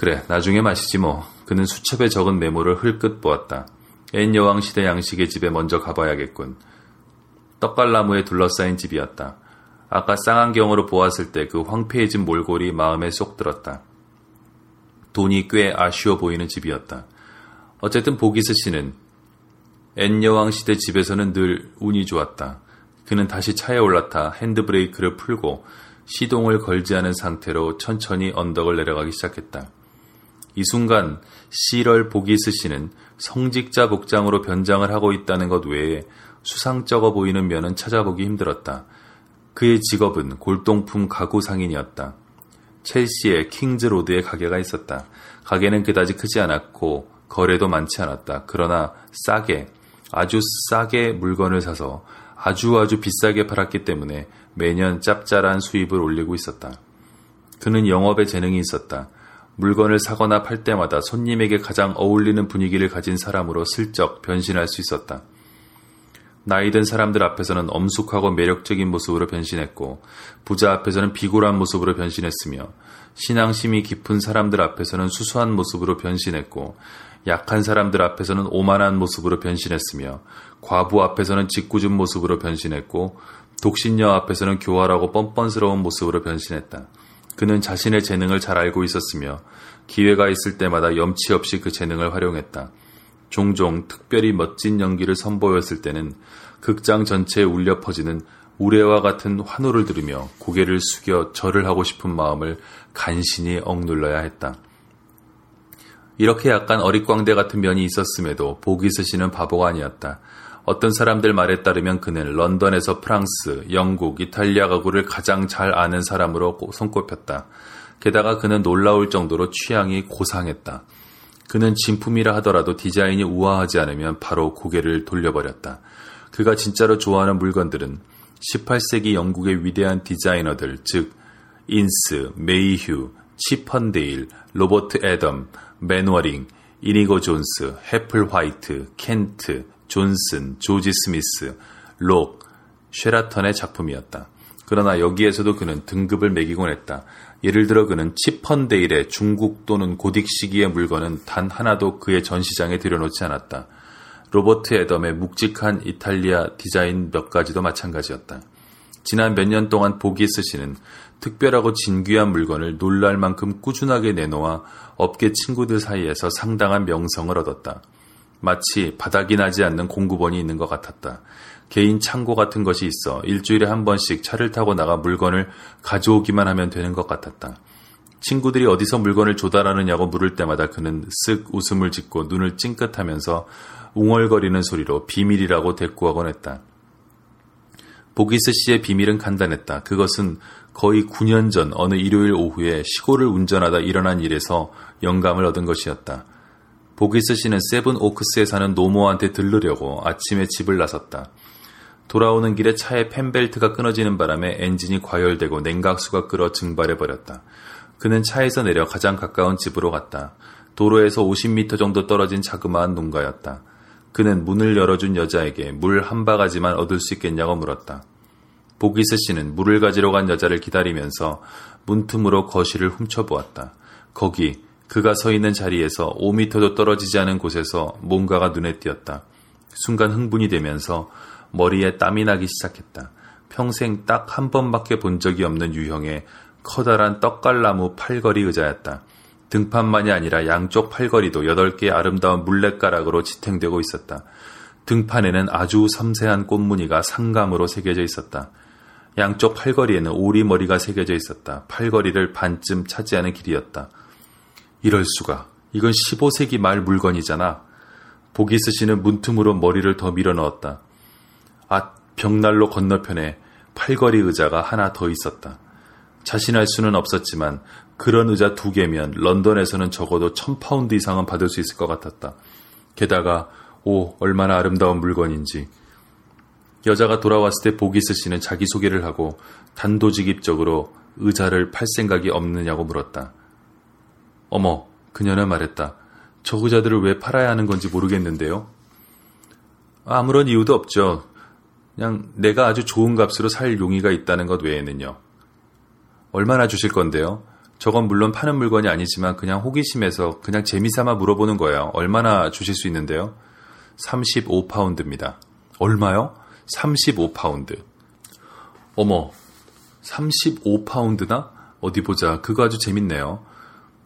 그래, 나중에 마시지 뭐. 그는 수첩에 적은 메모를 흘끗 보았다. 앤 여왕 시대 양식의 집에 먼저 가봐야겠군. 떡갈나무에 둘러싸인 집이었다. 아까 쌍안경으로 보았을 때 그 황폐해진 몰골이 마음에 쏙 들었다. 돈이 꽤 아쉬워 보이는 집이었다. 어쨌든 보기스 씨는 앤 여왕 시대 집에서는 늘 운이 좋았다. 그는 다시 차에 올라타 핸드브레이크를 풀고 시동을 걸지 않은 상태로 천천히 언덕을 내려가기 시작했다. 이 순간 시럴 보기스 씨는 성직자 복장으로 변장을 하고 있다는 것 외에 수상쩍어 보이는 면은 찾아보기 힘들었다. 그의 직업은 골동품 가구 상인이었다. 첼시의 킹즈로드에 가게가 있었다. 가게는 그다지 크지 않았고 거래도 많지 않았다. 그러나 싸게, 아주 싸게 물건을 사서 아주 아주 비싸게 팔았기 때문에 매년 짭짤한 수입을 올리고 있었다. 그는 영업에 재능이 있었다. 물건을 사거나 팔 때마다 손님에게 가장 어울리는 분위기를 가진 사람으로 슬쩍 변신할 수 있었다. 나이든 사람들 앞에서는 엄숙하고 매력적인 모습으로 변신했고, 부자 앞에서는 비굴한 모습으로 변신했으며, 신앙심이 깊은 사람들 앞에서는 수수한 모습으로 변신했고, 약한 사람들 앞에서는 오만한 모습으로 변신했으며, 과부 앞에서는 짓궂은 모습으로 변신했고, 독신녀 앞에서는 교활하고 뻔뻔스러운 모습으로 변신했다. 그는 자신의 재능을 잘 알고 있었으며, 기회가 있을 때마다 염치 없이 그 재능을 활용했다. 종종 특별히 멋진 연기를 선보였을 때는 극장 전체에 울려 퍼지는 우레와 같은 환호를 들으며 고개를 숙여 절을 하고 싶은 마음을 간신히 억눌러야 했다. 이렇게 약간 어릿광대 같은 면이 있었음에도 보기스 씨는 바보가 아니었다. 어떤 사람들 말에 따르면 그는 런던에서 프랑스, 영국, 이탈리아 가구를 가장 잘 아는 사람으로 손꼽혔다. 게다가 그는 놀라울 정도로 취향이 고상했다. 그는 진품이라 하더라도 디자인이 우아하지 않으면 바로 고개를 돌려버렸다. 그가 진짜로 좋아하는 물건들은 18세기 영국의 위대한 디자이너들, 즉 인스, 메이휴, 치펀데일, 로버트 애덤, 맨워링, 이니고 존스, 헤플화이트, 켄트, 존슨, 조지 스미스, 록, 쉐라턴의 작품이었다. 그러나 여기에서도 그는 등급을 매기곤 했다. 예를 들어 그는 치펀데일의 중국 또는 고딕 시기의 물건은 단 하나도 그의 전시장에 들여놓지 않았다. 로버트 애덤의 묵직한 이탈리아 디자인 몇 가지도 마찬가지였다. 지난 몇 년 동안 보기스 씨는 특별하고 진귀한 물건을 놀랄 만큼 꾸준하게 내놓아 업계 친구들 사이에서 상당한 명성을 얻었다. 마치 바닥이 나지 않는 공구번이 있는 것 같았다. 개인 창고 같은 것이 있어 일주일에 한 번씩 차를 타고 나가 물건을 가져오기만 하면 되는 것 같았다. 친구들이 어디서 물건을 조달하느냐고 물을 때마다 그는 쓱 웃음을 짓고 눈을 찡긋하면서 웅얼거리는 소리로 비밀이라고 대꾸하곤 했다. 보기스 씨의 비밀은 간단했다. 그것은 거의 9년 전 어느 일요일 오후에 시골을 운전하다 일어난 일에서 영감을 얻은 것이었다. 보기스 씨는 세븐 오크스에 사는 노모한테 들르려고 아침에 집을 나섰다. 돌아오는 길에 차의 팬벨트가 끊어지는 바람에 엔진이 과열되고 냉각수가 끓어 증발해버렸다. 그는 차에서 내려 가장 가까운 집으로 갔다. 도로에서 50m 정도 떨어진 자그마한 농가였다. 그는 문을 열어준 여자에게 물 한 바가지만 얻을 수 있겠냐고 물었다. 보기스 씨는 물을 가지러 간 여자를 기다리면서 문틈으로 거실을 훔쳐보았다. 거기 그가 서 있는 자리에서 5미터도 떨어지지 않은 곳에서 뭔가가 눈에 띄었다. 순간 흥분이 되면서 머리에 땀이 나기 시작했다. 평생 딱 한 번밖에 본 적이 없는 유형의 커다란 떡갈나무 팔걸이 의자였다. 등판만이 아니라 양쪽 팔걸이도 8개의 아름다운 물레가락으로 지탱되고 있었다. 등판에는 아주 섬세한 꽃무늬가 상감으로 새겨져 있었다. 양쪽 팔걸이에는 오리머리가 새겨져 있었다. 팔걸이를 반쯤 차지하는 길이었다. 이럴 수가. 이건 15세기 말 물건이잖아. 보기스 씨는 문틈으로 머리를 더 밀어 넣었다. 아, 벽난로 건너편에 팔걸이 의자가 하나 더 있었다. 자신할 수는 없었지만 그런 의자 두 개면 런던에서는 적어도 천 파운드 이상은 받을 수 있을 것 같았다. 게다가 오 얼마나 아름다운 물건인지. 여자가 돌아왔을 때 보기스 씨는 자기소개를 하고 단도직입적으로 의자를 팔 생각이 없느냐고 물었다. 어머, 그녀는 말했다. 저 의자들을 왜 팔아야 하는 건지 모르겠는데요. 아무런 이유도 없죠. 그냥 내가 아주 좋은 값으로 살 용의가 있다는 것 외에는요. 얼마나 주실 건데요? 저건 물론 파는 물건이 아니지만 그냥 호기심에서 그냥 재미삼아 물어보는 거예요. 얼마나 주실 수 있는데요? 35파운드입니다. 얼마요? 35파운드. 어머, 35파운드나? 어디 보자. 그거 아주 재밌네요.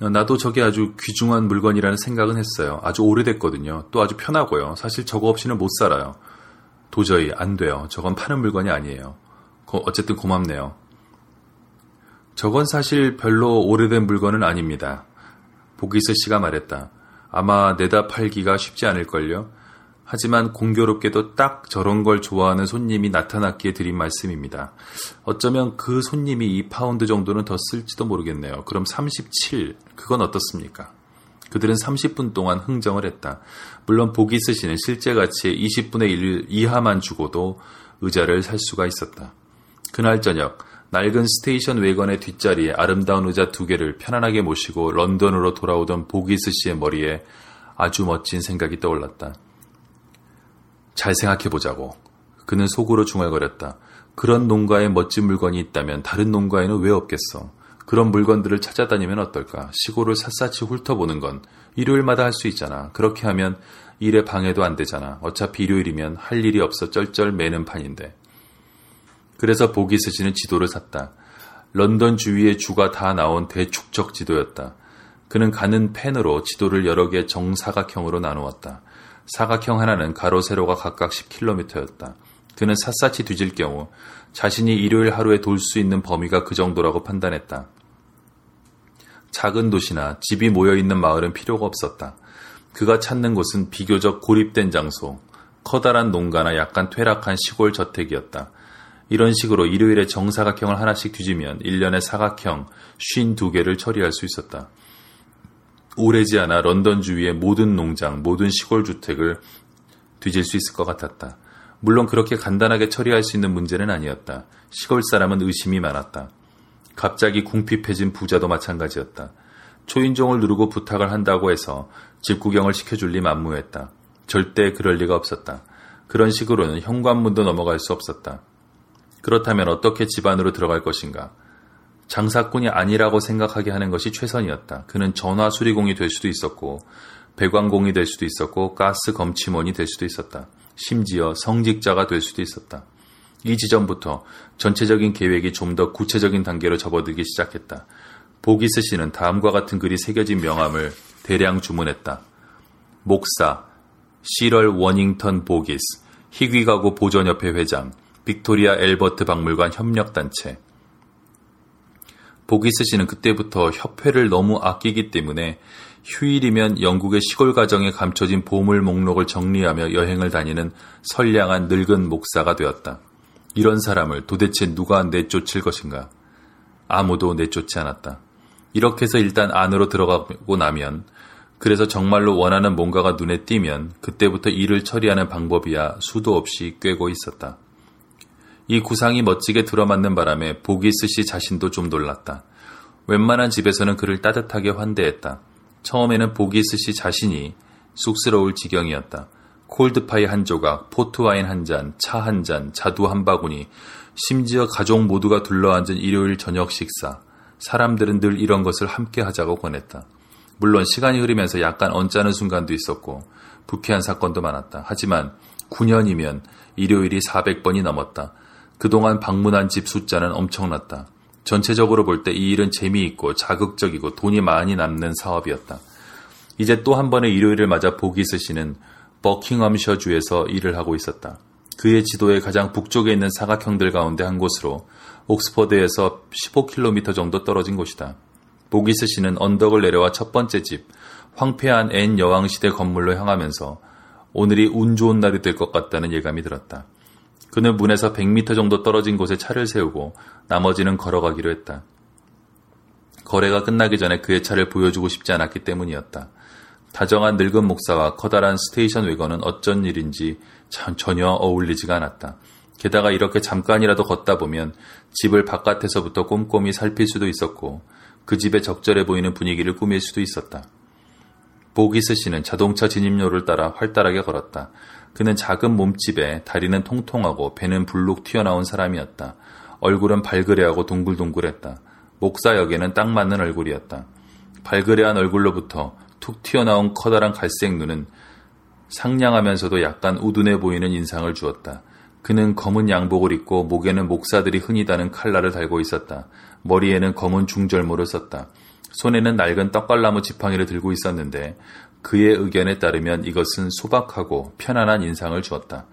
나도 저게 아주 귀중한 물건이라는 생각은 했어요. 아주 오래됐거든요. 또 아주 편하고요. 사실 저거 없이는 못 살아요. 도저히 안 돼요. 저건 파는 물건이 아니에요. 어쨌든 고맙네요. 저건 사실 별로 오래된 물건은 아닙니다. 보기스 씨가 말했다. 아마 내다 팔기가 쉽지 않을걸요. 하지만 공교롭게도 딱 저런 걸 좋아하는 손님이 나타났기에 드린 말씀입니다. 어쩌면 그 손님이 2파운드 정도는 더 쓸지도 모르겠네요. 그럼 37, 그건 어떻습니까? 그들은 30분 동안 흥정을 했다. 물론 보기스 씨는 실제 가치의 20분의 1 이하만 주고도 의자를 살 수가 있었다. 그날 저녁, 낡은 스테이션왜건의 뒷자리에 아름다운 의자 두 개를 편안하게 모시고 런던으로 돌아오던 보기스 씨의 머리에 아주 멋진 생각이 떠올랐다. 잘 생각해보자고. 그는 속으로 중얼거렸다. 그런 농가에 멋진 물건이 있다면 다른 농가에는 왜 없겠어? 그런 물건들을 찾아다니면 어떨까? 시골을 샅샅이 훑어보는 건 일요일마다 할 수 있잖아. 그렇게 하면 일에 방해도 안 되잖아. 어차피 일요일이면 할 일이 없어 쩔쩔 매는 판인데. 그래서 보기 스시는 지도를 샀다. 런던 주위의 주가 다 나온 대축적 지도였다. 그는 가는 펜으로 지도를 여러 개 정사각형으로 나누었다. 사각형 하나는 가로 세로가 각각 10km였다. 그는 샅샅이 뒤질 경우 자신이 일요일 하루에 돌 수 있는 범위가 그 정도라고 판단했다. 작은 도시나 집이 모여 있는 마을은 필요가 없었다. 그가 찾는 곳은 비교적 고립된 장소, 커다란 농가나 약간 퇴락한 시골 저택이었다. 이런 식으로 일요일에 정사각형을 하나씩 뒤지면 1년에 사각형 52개를 처리할 수 있었다. 오래지 않아 런던 주위의 모든 농장, 모든 시골 주택을 뒤질 수 있을 것 같았다. 물론 그렇게 간단하게 처리할 수 있는 문제는 아니었다. 시골 사람은 의심이 많았다. 갑자기 궁핍해진 부자도 마찬가지였다. 초인종을 누르고 부탁을 한다고 해서 집 구경을 시켜줄 리 만무했다. 절대 그럴 리가 없었다. 그런 식으로는 현관문도 넘어갈 수 없었다. 그렇다면 어떻게 집 안으로 들어갈 것인가? 장사꾼이 아니라고 생각하게 하는 것이 최선이었다. 그는 전화 수리공이 될 수도 있었고, 배관공이 될 수도 있었고, 가스 검침원이 될 수도 있었다. 심지어 성직자가 될 수도 있었다. 이 지점부터 전체적인 계획이 좀 더 구체적인 단계로 접어들기 시작했다. 보기스 씨는 다음과 같은 글이 새겨진 명함을 대량 주문했다. 목사, 시릴 워닝턴 보기스, 희귀가구 보존협회 회장, 빅토리아 앨버트 박물관 협력단체, 보기스 씨는 그때부터 협회를 너무 아끼기 때문에 휴일이면 영국의 시골 가정에 감춰진 보물 목록을 정리하며 여행을 다니는 선량한 늙은 목사가 되었다. 이런 사람을 도대체 누가 내쫓을 것인가? 아무도 내쫓지 않았다. 이렇게 해서 일단 안으로 들어가고 나면 그래서 정말로 원하는 뭔가가 눈에 띄면 그때부터 일을 처리하는 방법이야 수도 없이 꿰고 있었다. 이 구상이 멋지게 들어맞는 바람에 보기스 씨 자신도 좀 놀랐다. 웬만한 집에서는 그를 따뜻하게 환대했다. 처음에는 보기스 씨 자신이 쑥스러울 지경이었다. 콜드파이 한 조각, 포트와인 한 잔, 차 한 잔, 자두 한 바구니, 심지어 가족 모두가 둘러앉은 일요일 저녁 식사. 사람들은 늘 이런 것을 함께 하자고 권했다. 물론 시간이 흐르면서 약간 언짢은 순간도 있었고 불쾌한 사건도 많았다. 하지만 9년이면 일요일이 400번이 넘었다. 그동안 방문한 집 숫자는 엄청났다. 전체적으로 볼 때 이 일은 재미있고 자극적이고 돈이 많이 남는 사업이었다. 이제 또 한 번의 일요일을 맞아 보기스 씨는 버킹엄셔주에서 일을 하고 있었다. 그의 지도에 가장 북쪽에 있는 사각형들 가운데 한 곳으로 옥스퍼드에서 15km 정도 떨어진 곳이다. 보기스 씨는 언덕을 내려와 첫 번째 집, 황폐한 앤 여왕시대 건물로 향하면서 오늘이 운 좋은 날이 될 것 같다는 예감이 들었다. 그는 문에서 100m 정도 떨어진 곳에 차를 세우고 나머지는 걸어가기로 했다. 거래가 끝나기 전에 그의 차를 보여주고 싶지 않았기 때문이었다. 다정한 늙은 목사와 커다란 스테이션 외건은 어쩐 일인지 전혀 어울리지가 않았다. 게다가 이렇게 잠깐이라도 걷다 보면 집을 바깥에서부터 꼼꼼히 살필 수도 있었고 그 집에 적절해 보이는 분위기를 꾸밀 수도 있었다. 보기스 씨는 자동차 진입로를 따라 활달하게 걸었다. 그는 작은 몸집에 다리는 통통하고 배는 불룩 튀어나온 사람이었다. 얼굴은 발그레하고 동글동글했다. 목사 역에는 딱 맞는 얼굴이었다. 발그레한 얼굴로부터 툭 튀어나온 커다란 갈색 눈은 상냥하면서도 약간 우둔해 보이는 인상을 주었다. 그는 검은 양복을 입고 목에는 목사들이 흔히 다는 칼날을 달고 있었다. 머리에는 검은 중절모를 썼다. 손에는 낡은 떡갈나무 지팡이를 들고 있었는데 그의 의견에 따르면 이것은 소박하고 편안한 인상을 주었다.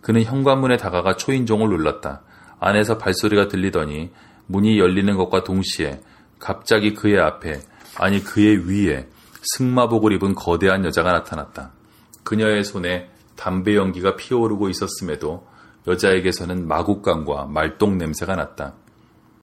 그는 현관문에 다가가 초인종을 눌렀다. 안에서 발소리가 들리더니 문이 열리는 것과 동시에 갑자기 그의 앞에 아니 그의 위에 승마복을 입은 거대한 여자가 나타났다. 그녀의 손에 담배 연기가 피어오르고 있었음에도 여자에게서는 마국감과 말똥 냄새가 났다.